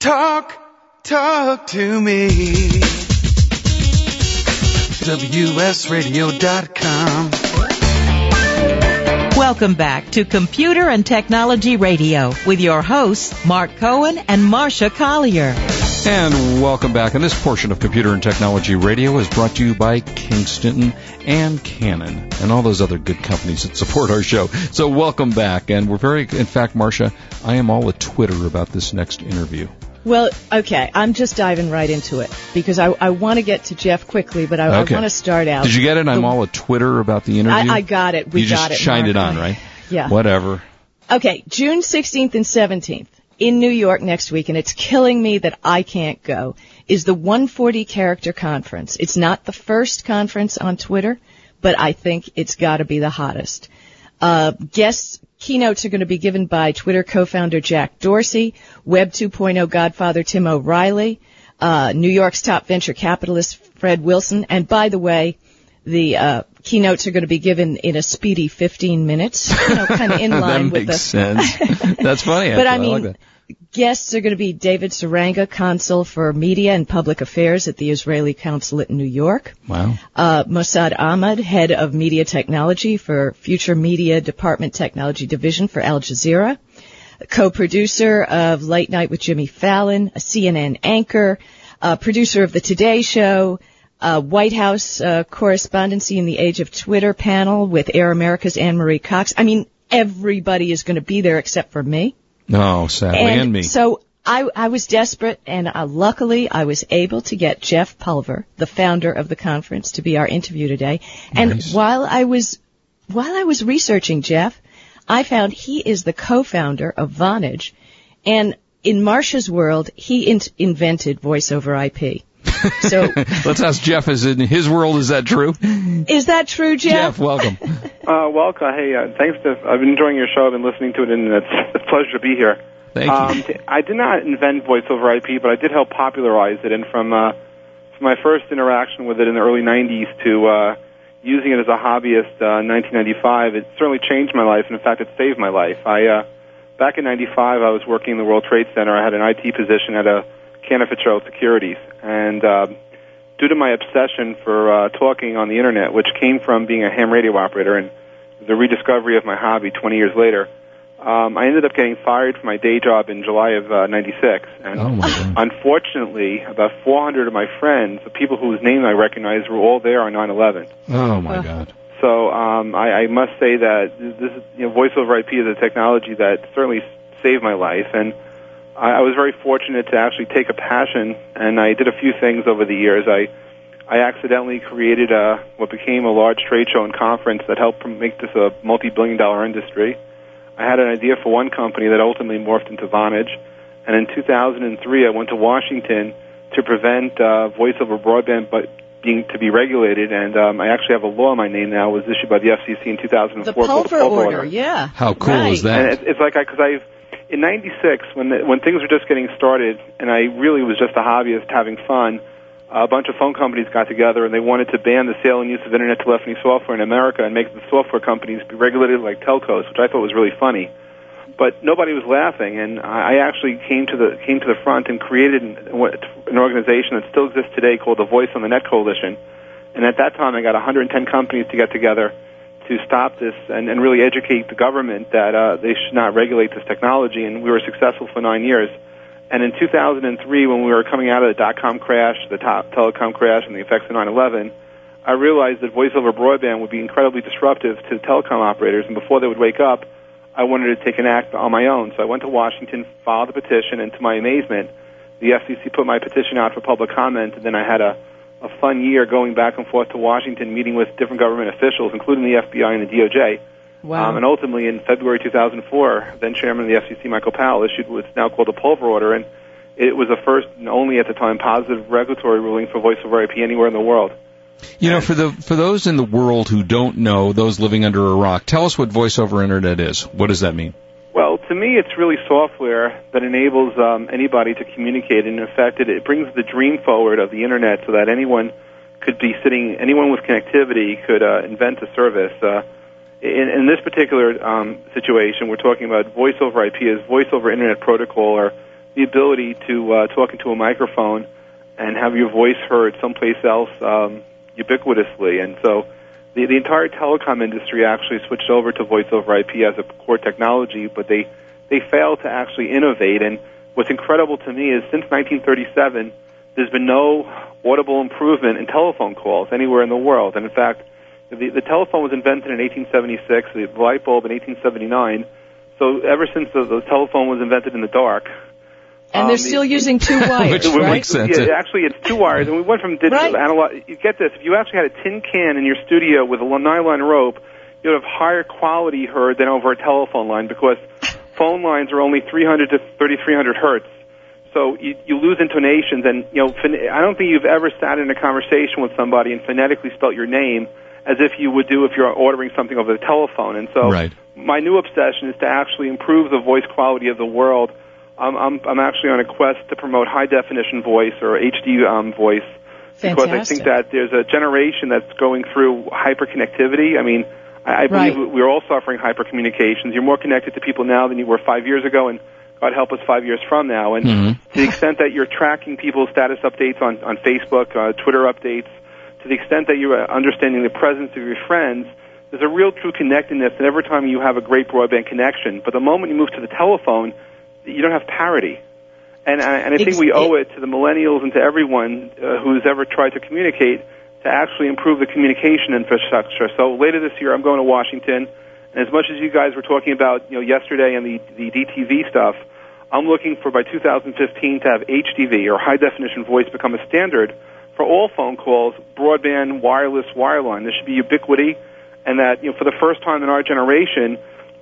Talk, talk to me. WSRadio.com. Welcome back to Computer and Technology Radio with your hosts, Mark Cohen and Marsha Collier. And welcome back. And this portion of Computer and Technology Radio is brought to you by Kingston and Canon and all those other good companies that support our show. So welcome back. And we're very, in fact, Marsha, I am all a Twitter about this next interview. Well, okay, I'm just diving right into it because I, I want to get to Jeff quickly, but I, Okay. I want to start out. Did you get it? I'm The- all at Twitter about the interview. I, I got it. We you got just it. shined Mark. it on, right? Yeah. Whatever. Okay, June 16th and 17th in New York next week, and it's killing me that I can't go, is the 140 Character Conference. It's not the first conference on Twitter, but I think it's got to be the hottest. Uh, guests, keynotes are going to be given by Twitter co-founder Jack Dorsey, Web 2.0 godfather Tim O'Reilly, uh, New York's top venture capitalist Fred Wilson, and by the way, the uh, keynotes are going to be given in a speedy 15 minutes, you know, kind of in line that with makes the sense. That's funny. but I actually. mean, like that. Guests are going to be David Saranga, consul for media and public affairs at the Israeli consulate in New York. Wow. Uh, Moeed Ahmad, head of media technology for Future Media Department Technology Division for Al Jazeera. Co-producer of Late Night with Jimmy Fallon, a CNN anchor, uh, producer of the Today Show, uh, White House uh, correspondency in the age of Twitter panel with Air America's Ana Marie Cox. I mean, everybody is going to be there except for me. No, sadly, and, me. So I, I was desperate, and uh, luckily I was able to get Jeff Pulver, the founder of the conference, to be our interview today. And Nice. while I was while I was researching Jeff, I found he is the co-founder of Vonage, and in Marsha's world, he in- invented voice over IP. So Let's ask Jeff. Is in his world? Is that true? is that true, Jeff? Jeff, welcome. Uh, welcome. Hey, uh, thanks to I've been enjoying your show. I've been listening to it, and it's a pleasure to be here. Thank Um, you. I did not invent voice over IP, but I did help popularize it. And from uh, from my first interaction with it in the early '90s to uh, using it as a hobbyist uh, in 1995, it certainly changed my life. And in fact, it saved my life. I uh, back in '95, I was working in the World Trade Center. I had an IT position at a Cantor Fitzgerald Securities, and uh, due to my obsession for uh, talking on the internet, which came from being a ham radio operator and the rediscovery of my hobby 20 years later, um, I ended up getting fired from my day job in July of uh, '96. And Oh my God. unfortunately, about 400 of my friends, the people whose names I recognized, were all there on 9/11. Oh my God. So um, I, I must say that this is, you know, voice over IP is a technology that certainly saved my life, and I, I was very fortunate to actually take a passion, and I did a few things over the years. I I accidentally created a what became a large trade show and conference that helped make this a multi-billion-dollar industry. I had an idea for one company that ultimately morphed into Vonage, and in 2003 I went to Washington to prevent uh, voice over broadband, but being to be regulated, and um, I actually have a law in my name now. It was issued by the FCC in 2004 The called Pulver order, yeah. How cool Right. is that? and it, it's like because I've in '96 when the, when things were just getting started, and I really was just a hobbyist having fun. A bunch of phone companies got together and they wanted to ban the sale and use of internet telephony software in America and make the software companies be regulated like telcos, which I thought was really funny. But nobody was laughing, and I actually came to the came to the front and created an, an organization that still exists today called the Voice on the Net Coalition. And at that time, I got 110 companies to get together to stop this and, and really educate the government that uh, they should not regulate this technology. And we were successful for nine years. And in 2003, when we were coming out of the dot-com crash, the top telecom crash, and the effects of 9/11, I realized that voice over broadband would be incredibly disruptive to the telecom operators. And before they would wake up, I wanted to take an act on my own. So I went to Washington, filed a petition, and to my amazement, the FCC put my petition out for public comment. And then I had a, a fun year going back and forth to Washington, meeting with different government officials, including the FBI and the DOJ. Wow. Um, and ultimately, in February 2004, then Chairman of the FCC, Michael Powell, issued what's now called the Pulver Order, and it was the first and only at the time positive regulatory ruling for voice over IP anywhere in the world. You know, for the for those in the world who don't know, those living under a rock, tell us what voice over internet is. What does that mean? To me, it's really software that enables um, anybody to communicate. And in fact, it, it brings the dream forward of the internet so that anyone could be sitting, anyone with connectivity could uh, invent a service. Uh, in, in this particular um, situation, we're talking about voice over IP as voice over internet protocol, or the ability to uh, talk into a microphone and have your voice heard someplace else um, ubiquitously. And so the, the entire telecom industry actually switched over to voice over IP as a core technology, but they, they failed to actually innovate. And what's incredible to me is since 1937, there's been no audible improvement in telephone calls anywhere in the world. And in fact, the, the telephone was invented in 1876, the light bulb in 1879. So ever since the, the telephone was invented in the dark, and um, they're the- still using two wires, Which right? makes sense. yeah, actually, it's two wires, and we went from digital Right. to analog. You get this: if you actually had a tin can in your studio with a nylon rope, you'd have higher quality heard than over a telephone line because phone lines are only 300 to 3300 hertz. So you, you lose intonations, and you know, pho- I don't think you've ever sat in a conversation with somebody and phonetically spelt your name as if you would do if you're ordering something over the telephone. And so, Right. my new obsession is to actually improve the voice quality of the world. I'm, I'm, I'm actually on a quest to promote high definition voice or HD um, voice because I think that there's a generation that's going through hyperconnectivity. I mean, I, I believe Right. we're all suffering hypercommunications. You're more connected to people now than you were five years ago, and God help us five years from now. And Mhm. to the extent that you're tracking people's status updates on, on Facebook, uh, Twitter updates, to the extent that you're uh, understanding the presence of your friends, there's a real true connectedness. And every time you have a great broadband connection, but the moment you move to the telephone, you don't have parity. And I, and I think we owe it to the millennials and to everyone uh, who's ever tried to communicate to actually improve the communication infrastructure. So later this year, I'm going to Washington, and as much as you guys were talking about, you know, yesterday and the the DTV stuff, I'm looking for by 2015 to have HDV or high definition voice become a standard for all phone calls, broadband, wireless, wireline. There should be ubiquity, and that you know, for the first time in our generation,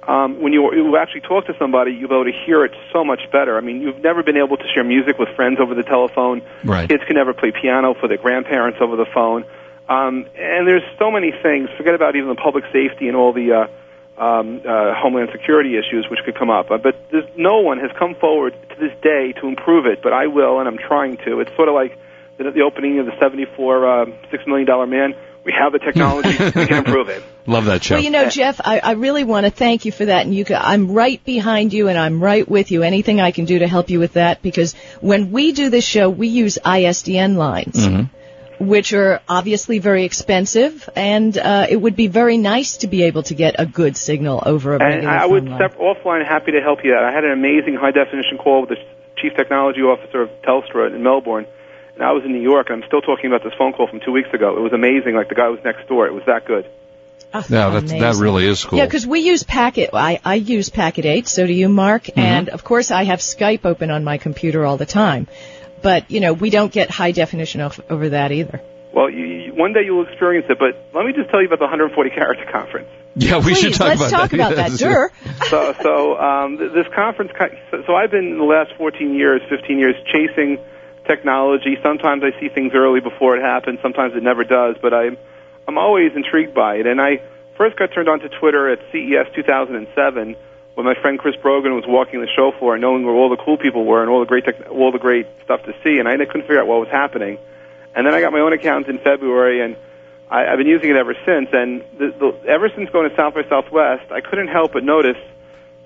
um, when you, you actually talk to somebody, you'll be able to hear it so much better. I mean, you've never been able to share music with friends over the telephone. Right. Kids can never play piano for their grandparents over the phone. Um, and there's so many things. Forget about even the public safety and all the uh, um, uh, homeland security issues which could come up. Uh, but there's, no one has come forward to this day to improve it. But I will, and I'm trying to. It's sort of like the, the opening of the 74 uh, six million dollar man. We have the technology. we can improve it. Love that show. Well, you know, Jeff, I, I really want to thank you for that, and you, ca- I'm right behind you, and I'm right with you. Anything I can do to help you with that, because when we do this show, we use ISDN lines, Mm-hmm. which are obviously very expensive, and uh, it would be very nice to be able to get a good signal over a And I would line. step offline, happy to help you out. I had an amazing high definition call with the chief technology officer of Telstra in Melbourne, and I was in New York, and I'm still talking about this phone call from two weeks ago. It was amazing. Like the guy was next door. It was that good. Ah, yeah, that, that really is cool. Yeah, because we use Packet. I, I use Packet 8, so do you, Mark. Mm-hmm. And of course, I have Skype open on my computer all the time. But, you know, we don't get high definition off, over that either. Well, you, you, one day you'll experience it, but let me just tell you about the 140 character conference. yeah, we Please, should talk let's about talk that. about that. that's- Dur. so, so um, this conference. So, so I've been in the last 14 years, 15 years, chasing technology. Sometimes I see things early before it happens. Sometimes it never does. But I'm I'm always intrigued by it. And I first got turned on to Twitter at CES 2007 when my friend Chris Brogan was walking the show floor, knowing where all the cool people were and all the great tech- all the great stuff to see. And I couldn't figure out what was happening. And then I got my own account in February, and I, I've been using it ever since. And the, the, ever since going to South by Southwest, I couldn't help but notice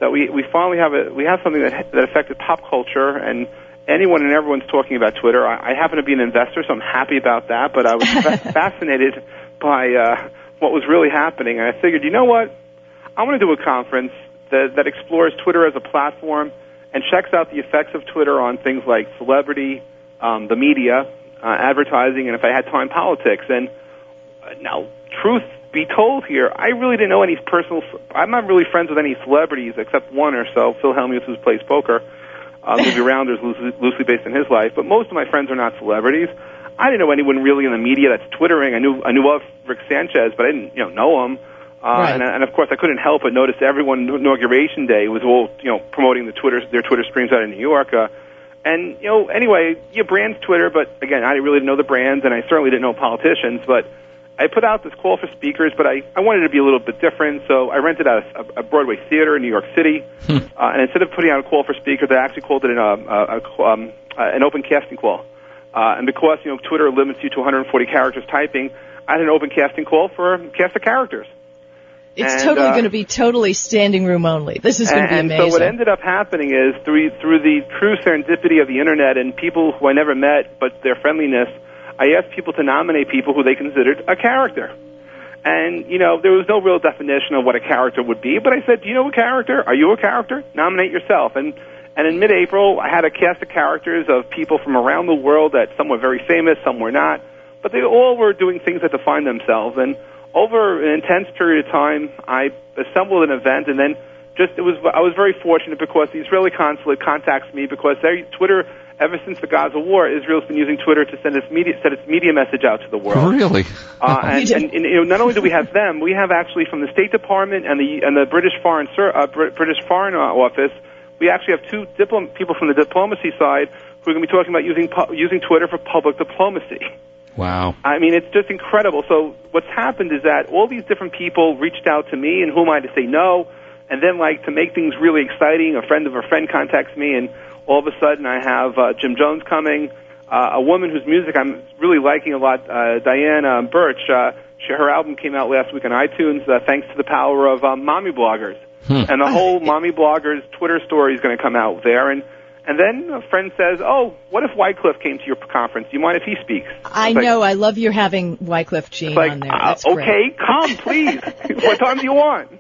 that we, we finally have a we have something that that affected pop culture and anyone and everyone's talking about Twitter. I, I happen to be an investor, so I'm happy about that. But I was fa- fascinated by uh, what was really happening, and I figured, you know what, I want to do a conference that that explores Twitter as a platform and checks out the effects of Twitter on things like celebrity, um, the media, uh, advertising, and if I had time, politics. And uh, now, truth be told here, I really didn't know any personal. I'm not really friends with any celebrities except one or so, Phil Hellmuth, who plays poker. Uh, movie Rounders, loosely, loosely based on his life, but most of my friends are not celebrities. I didn't know anyone really in the media that's twittering. I knew I knew of Rick Sanchez, but I didn't you know know him. Uh, Right. and, and of course, I couldn't help but notice everyone inauguration day was all you know promoting the Twitter their Twitter streams out in New York. Uh, and you know, anyway, you brands Twitter, but again, I really didn't really know the brands, and I certainly didn't know politicians. But I put out this call for speakers, but I, I wanted to be a little bit different, so I rented out a, a Broadway theater in New York City, uh, and instead of putting out a call for speakers, I actually called it an, uh, a, a, um, uh, an open casting call. Uh, and because you know Twitter limits you to 140 characters typing, I had an open casting call for a cast of characters. It's And, totally uh, going to be totally standing room only. This is going to be amazing. and so what ended up happening is through through the true serendipity of the internet and people who I never met, but their friendliness, I asked people to nominate people who they considered a character. And you know, there was no real definition of what a character would be, but I said, "Do you know a character? Are you a character? Nominate yourself." And and in mid-April, I had a cast of characters of people from around the world that some were very famous, some were not, but they all were doing things that defined themselves. And over an intense period of time, I assembled an event, and then just it was I was very fortunate because the Israeli consulate contacts me because they Twitter ever since the Gaza war, Israel's been using Twitter to send its media send its media message out to the world. Really? Uh, and, and, and you know, not only do we have them, we have actually from the State Department and the and the British Foreign Ser- uh, British Foreign uh, Office, we actually have two diplom- people from the diplomacy side who are going to be talking about using pu- using Twitter for public diplomacy. Wow. I mean, it's just incredible. So what's happened is that all these different people reached out to me, and who am I to say no? And then, like, to make things really exciting, a friend of a friend contacts me, and all of a sudden I have uh, Jim Jones coming, uh, a woman whose music I'm really liking a lot, uh, Diane um, Birch. Uh, she, her album came out last week on iTunes uh, thanks to the power of um, mommy bloggers. And the whole mommy bloggers Twitter story is going to come out there. And and then a friend says, "Oh, what if Wyclef came to your conference? Do you mind if he speaks?" I like- know. I love you having Wyclef Jean like, on there. uh, That's great. okay, come, please. what time do you want?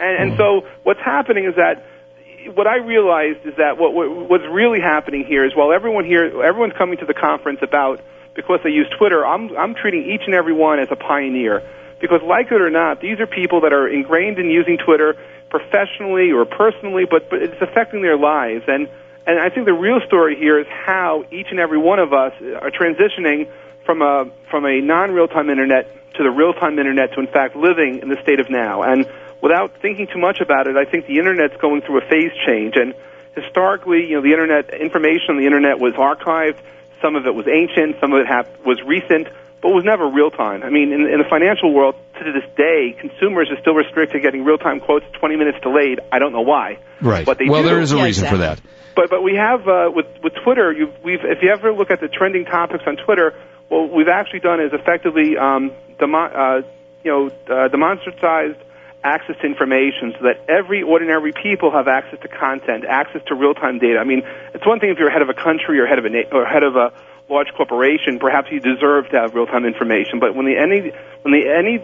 And, and so what's happening is that what I realized is that what, what what's really happening here is while everyone here, everyone's coming to the conference about because they use Twitter, I'm I'm treating each and every one as a pioneer because like it or not, these are people that are ingrained in using Twitter professionally or personally, but but it's affecting their lives and. And I think the real story here is how each and every one of us are transitioning from a from a non-real-time internet to the real-time internet to in fact living in the state of now. And without thinking too much about it, I think the internet's going through a phase change. And historically, you know, the internet information on the internet was archived. Some of it was ancient. Some of it hap- was recent, but it was never real-time. I mean, in, in the financial world, to this day, consumers are still restricted to getting real-time quotes 20 minutes delayed. I don't know why. Right. But they well, do. there is a Yeah, reason for that. But but we have uh, with with Twitter. You've, we've if you ever look at the trending topics on Twitter, what we've actually done is effectively um, demo, uh, you know uh, demonstratized access to information so that every ordinary people have access to content, access to real time data. I mean, it's one thing if you're head of a country or head of a na- or head of a large corporation, perhaps you deserve to have real time information. But when the any when the any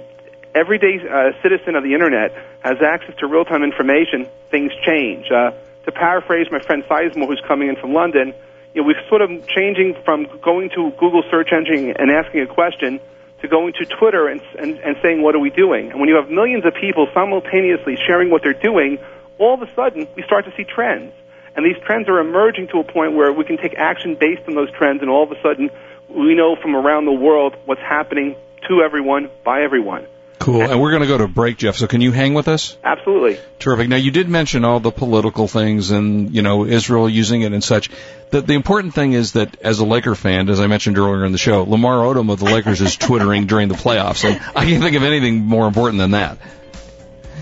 everyday uh, citizen of the internet has access to real time information, things change. Uh, to paraphrase my friend Sizemore, who's coming in from London, you know, we're sort of changing from going to Google search engine and asking a question to going to Twitter and, and, and saying, what are we doing? And when you have millions of people simultaneously sharing what they're doing, all of a sudden we start to see trends. And these trends are emerging to a point where we can take action based on those trends, and all of a sudden we know from around the world what's happening to everyone, by everyone. Cool. And we're going to go to break, Jeff. So can you hang with us? Absolutely. Terrific. Now you did mention all the political things and you know Israel using it and such. The, the important thing is that as a Laker fan, as I mentioned earlier in the show, Lamar Odom of the Lakers is twittering during the playoffs, and I can't think of anything more important than that.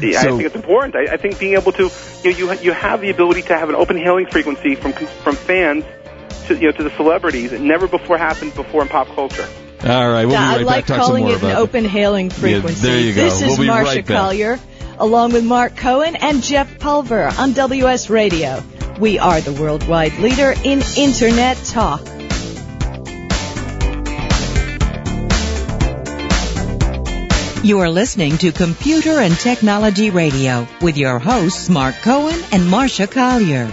Yeah, So- I think it's important. I, I think being able to, you know, you you have the ability to have an open hailing frequency from from fans to you know to the celebrities. It never before happened before in pop culture. All right, we'll Yeah, be I right like back. Talk some calling more it an about open hailing frequency. there you go. This We'll is be Marsha right. Collier, along with Mark Cohen and Jeff Pulver on WS Radio. We are the worldwide leader in Internet talk. You are listening to Computer and Technology Radio with your hosts Mark Cohen and Marsha Collier.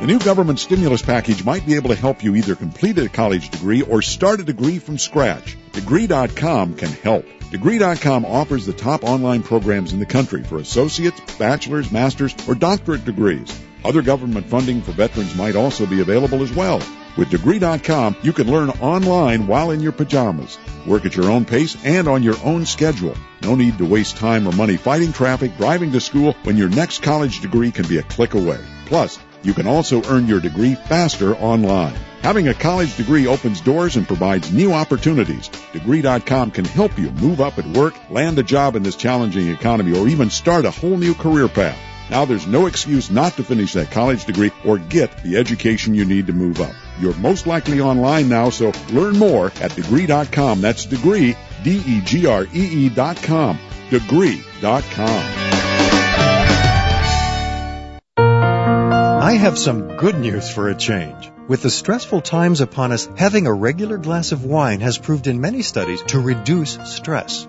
The new government stimulus package might be able to help you either complete a college degree or start a degree from scratch. Degree.com can help. Degree.com offers the top online programs in the country for associates, bachelor's, master's, or doctorate degrees. Other government funding for veterans might also be available as well. With Degree.com, you can learn online while in your pajamas. Work at your own pace and on your own schedule. No need to waste time or money fighting traffic, driving to school when your next college degree can be a click away. Plus, you can also earn your degree faster online. Having a college degree opens doors and provides new opportunities. Degree.com can help you move up at work, land a job in this challenging economy, or even start a whole new career path. Now there's no excuse not to finish that college degree or get the education you need to move up. You're most likely online now, so learn more at degree.com. That's degree, D-E-G-R-E-E dot com. Degree.com. I have some good news for a change. With the stressful times upon us, having a regular glass of wine has proved in many studies to reduce stress.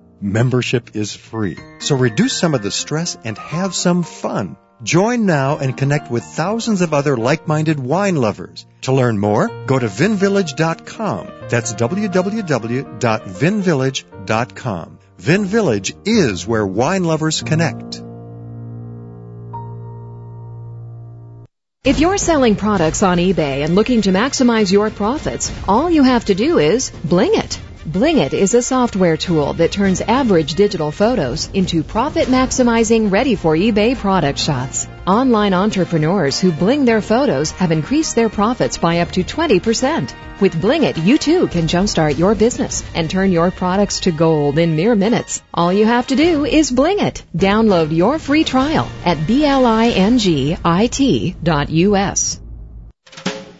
membership is free. So reduce some of the stress and have some fun. Join now and connect with thousands of other like-minded wine lovers. To learn more, go to vinvillage.com. That's www.vinvillage.com. Vin Village is where wine lovers connect. If you're selling products on eBay and looking to maximize your profits, all you have to do is bling it. Bling is a software tool that turns average digital photos into profit maximizing ready for eBay product shots. Online entrepreneurs who bling their photos have increased their profits by up to 20%. With Blingit, you too can jumpstart your business and turn your products to gold in mere minutes. All you have to do is Bling It. Download your free trial at blingit.us.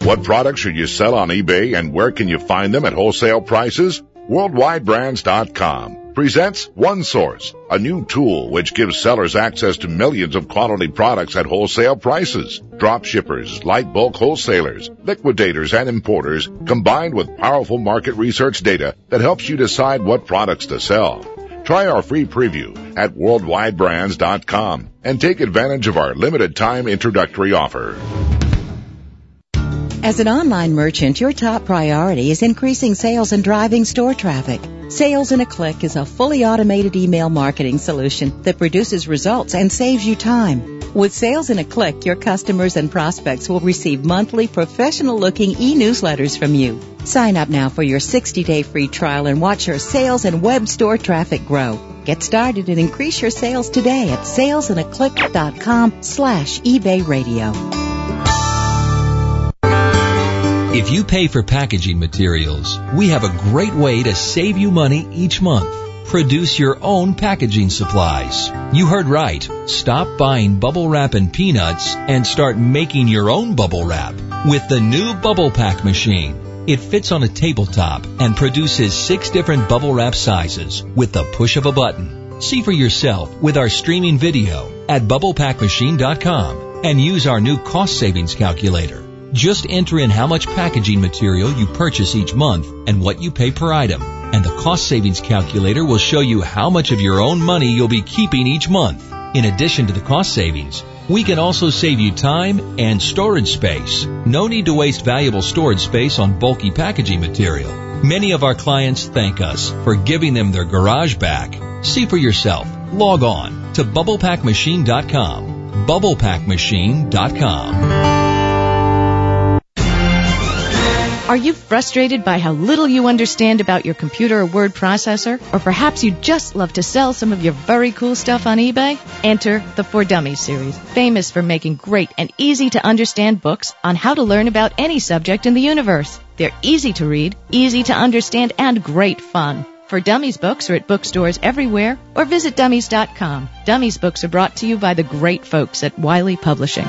What products should you sell on eBay and where can you find them at wholesale prices? WorldwideBrands.com presents One Source, a new tool which gives sellers access to millions of quality products at wholesale prices. Drop shippers, light bulk wholesalers, liquidators, and importers combined with powerful market research data that helps you decide what products to sell. Try our free preview at worldwidebrands.com and take advantage of our limited time introductory offer. As an online merchant, your top priority is increasing sales and driving store traffic. Sales in a Click is a fully automated email marketing solution that produces results and saves you time. With Sales in a Click, your customers and prospects will receive monthly professional looking e-newsletters from you. Sign up now for your 60 day free trial and watch your sales and web store traffic grow. Get started and increase your sales today at salesinaclick.com slash eBay radio. If you pay for packaging materials, we have a great way to save you money each month. Produce your own packaging supplies. You heard right. Stop buying bubble wrap and peanuts and start making your own bubble wrap with the new Bubble Pack machine. It fits on a tabletop and produces six different bubble wrap sizes with the push of a button. See for yourself with our streaming video at bubblepackmachine.com and use our new cost savings calculator. Just enter in how much packaging material you purchase each month and what you pay per item. And the cost savings calculator will show you how much of your own money you'll be keeping each month. In addition to the cost savings, we can also save you time and storage space. No need to waste valuable storage space on bulky packaging material. Many of our clients thank us for giving them their garage back. See for yourself. Log on to bubblepackmachine.com. bubblepackmachine.com. Are you frustrated by how little you understand about your computer or word processor? Or perhaps you just love to sell some of your very cool stuff on eBay? Enter the For Dummies series, famous for making great and easy to understand books on how to learn about any subject in the universe. They're easy to read, easy to understand, and great fun. For Dummies books are at bookstores everywhere or visit dummies.com. Dummies books are brought to you by the great folks at Wiley Publishing.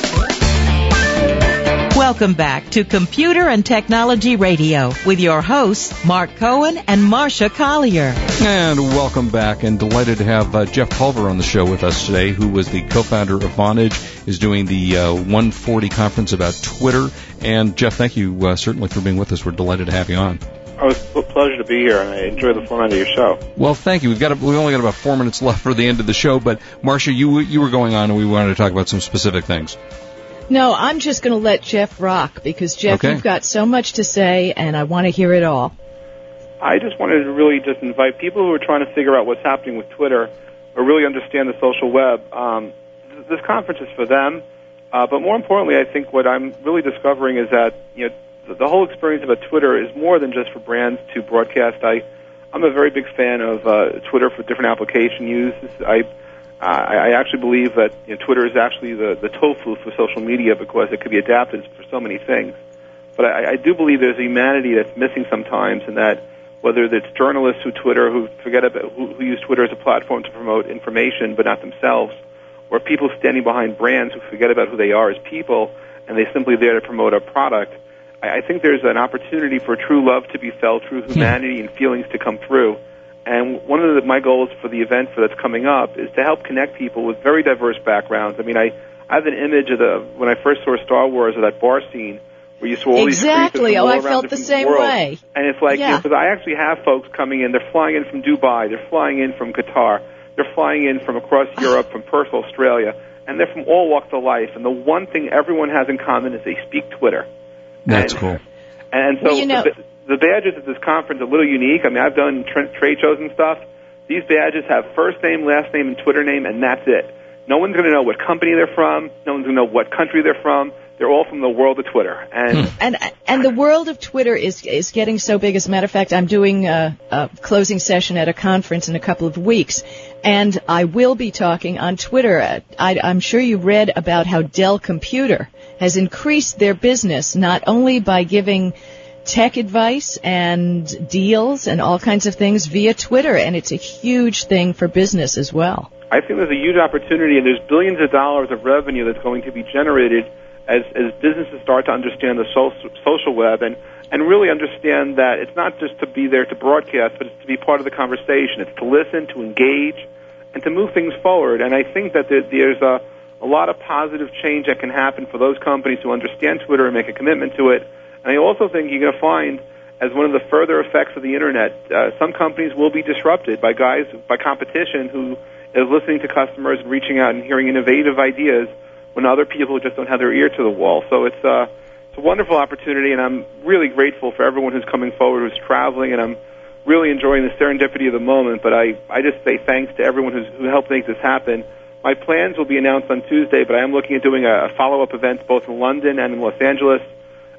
Welcome back to Computer and Technology Radio with your hosts, Mark Cohen and Marsha Collier. And welcome back, and delighted to have uh, Jeff Pulver on the show with us today, who was the co-founder of Vonage, is doing the uh, 140 conference about Twitter. And Jeff, thank you uh, certainly for being with us. We're delighted to have you on. Oh, it's a pleasure to be here, and I enjoy the format of your show. Well, thank you. We've got we've only got about four minutes left for the end of the show, but Marsha, you you were going on, and we wanted to talk about some specific things. No, I'm just going to let Jeff rock because Jeff, Okay. you've got so much to say, and I want to hear it all. I just wanted to really just invite people who are trying to figure out what's happening with Twitter or really understand the social web. Um, th- this conference is for them, uh, but more importantly, I think what I'm really discovering is that you know the, the whole experience about Twitter is more than just for brands to broadcast. I I'm a very big fan of uh, Twitter for different application use. I I I actually believe that you know, Twitter is actually the, the tofu for social media because it could be adapted for so many things. But I, I do believe there's a humanity that's missing sometimes, and that whether it's journalists who Twitter who forget about who, who use Twitter as a platform to promote information but not themselves, or people standing behind brands who forget about who they are as people and they're simply there to promote a product. I, I think there's an opportunity for true love to be felt, true humanity and feelings to come through. And one of the, my goals for the event for that's coming up is to help connect people with very diverse backgrounds. I mean, I, I have an image of the when I first saw Star Wars of that bar scene where you saw all Exactly. these creatures Oh, from all I felt the same worlds. way. And it's like, Yeah. because I actually have folks coming in. They're flying in from Dubai. They're flying in from Qatar. They're flying in from across Europe, from Perth, Australia, and they're from all walks of life. And the one thing everyone has in common is they speak Twitter. That's And- cool. And so Well, you know- the, the badges at this conference are a little unique. I mean, I've done tra- trade shows and stuff. These badges have first name, last name, and Twitter name, and that's it. No one's going to know what company they're from. No one's going to know what country they're from. They're all from the world of Twitter. And And and the world of Twitter is is getting so big. As a matter of fact, I'm doing a, a closing session at a conference in a couple of weeks, and I will be talking on Twitter. Uh, I, I'm sure you read about how Dell Computer has increased their business not only by giving tech advice and deals and all kinds of things via Twitter, and it's a huge thing for business as well. I think there's a huge opportunity, and there's billions of dollars of revenue that's going to be generated as, as businesses start to understand the social, social web and, and really understand that it's not just to be there to broadcast, but it's to be part of the conversation. It's to listen, to engage, and to move things forward. And I think that there, there's a, a lot of positive change that can happen for those companies who understand Twitter and make a commitment to it. And I also think you're going to find, as one of the further effects of the internet, uh, some companies will be disrupted by guys by competition who is listening to customers and reaching out and hearing innovative ideas when other people just don't have their ear to the wall. So it's uh, it's a wonderful opportunity, and I'm really grateful for everyone who's coming forward, who's traveling, and I'm really enjoying the serendipity of the moment. But I I just say thanks to everyone who's, who helped make this happen. My plans will be announced on Tuesday, but I am looking at doing a follow-up event both in London and in Los Angeles,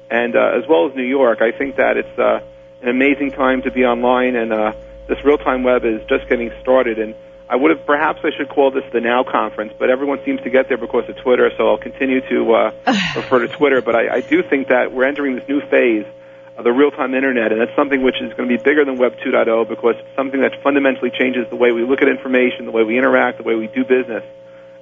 and uh, as well as New York. I think that it's uh, an amazing time to be online, and uh, this real-time web is just getting started. And I would have perhaps I should call this the Now Conference, but everyone seems to get there because of Twitter, so I'll continue to uh, refer to Twitter. But I, I do think that we're entering this new phase of the real-time internet, and that's something which is going to be bigger than Web 2.0 because it's something that fundamentally changes the way we look at information, the way we interact, the way we do business.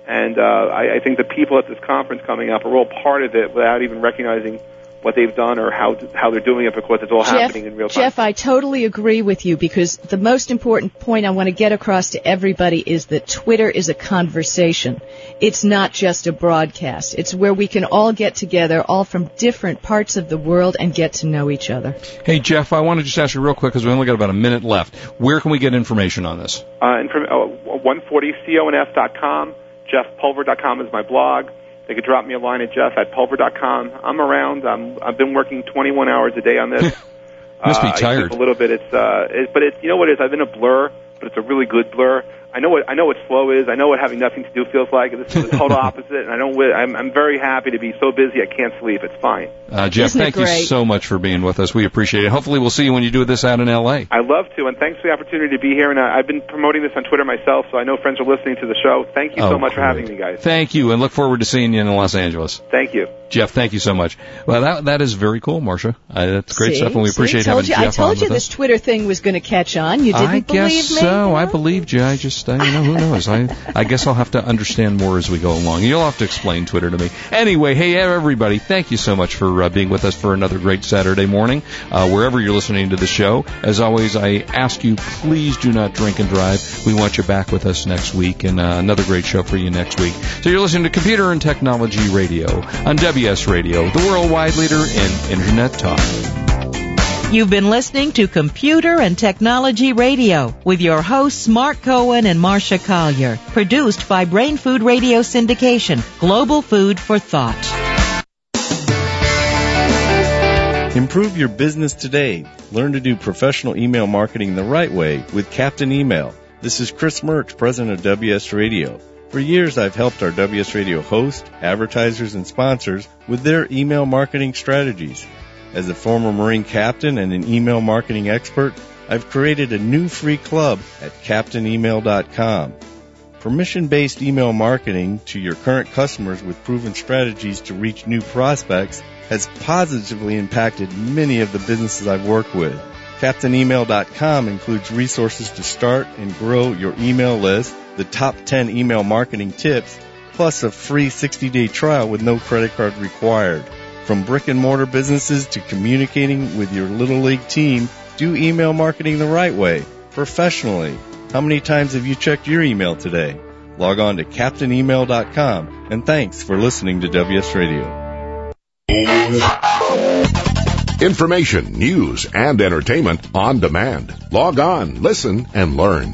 And uh, I, I think the people at this conference coming up are all part of it without even recognizing what they've done or how how they're doing it because it's all Jeff, happening in real time. Jeff, I totally agree with you because the most important point I want to get across to everybody is that Twitter is a conversation. It's not just a broadcast. It's where we can all get together, all from different parts of the world, and get to know each other. Hey, Jeff, I want to just ask you real quick because we only got about a minute left. Where can we get information on this? Uh, and from uh, 140conf.com, jeffpulver.com is my blog. They could drop me a line at jeff at pulver.com. I'm around. I'm, I've been working 21 hours a day on this. Must be Uh, tired. sleep a little bit. It's uh, it, but it's you know what it is. I've been a blur, but it's a really good blur. I know what I know what slow is. I know what having nothing to do feels like. This is the total opposite, and I don't. I'm, I'm very happy to be so busy I can't sleep. It's fine. Uh, Jeff, Isn't thank you so much for being with us. We appreciate it. Hopefully, we'll see you when you do this out in L.A. I love to, and thanks for the opportunity to be here. And I, I've been promoting this on Twitter myself, so I know friends are listening to the show. Thank you Oh, so much for having me, guys. Thank you, and look forward to seeing you in Los Angeles. Thank you. Jeff, thank you so much. Well, that that is very cool, Marsha. Uh, that's great See? stuff, and we See? appreciate told having you, Jeff I told on you with this us. Twitter thing was going to catch on. You didn't I believe guess me? so. I believed you. I just, I, you know, who knows? I, I guess I'll have to understand more as we go along. You'll have to explain Twitter to me. Anyway, hey everybody, thank you so much for uh, being with us for another great Saturday morning, uh, wherever you're listening to the show. As always, I ask you, please do not drink and drive. We want you back with us next week, and uh, another great show for you next week. So you're listening to Computer and Technology Radio on WS Radio, the worldwide leader in Internet talk. You've been listening to Computer and Technology Radio with your hosts Mark Cohen and Marsha Collier. Produced by Brain Food Radio Syndication, Global Food for Thought. Improve your business today. Learn to do professional email marketing the right way with Captain Email. This is Chris Mertz, president of WS Radio. For years, I've helped our WS Radio host, advertisers, and sponsors with their email marketing strategies. As a former Marine captain and an email marketing expert, I've created a new free club at captainemail.com. Permission-based email marketing to your current customers with proven strategies to reach new prospects has positively impacted many of the businesses I've worked with. CaptainEmail.com includes resources to start and grow your email list, the top 10 email marketing tips, plus a free 60-day trial with no credit card required. From brick and mortar businesses to communicating with your little league team, do email marketing the right way, professionally. How many times have you checked your email today? Log on to captainemail.com and thanks for listening to WS Radio. Information, news, and entertainment on demand. Log on, listen, and learn.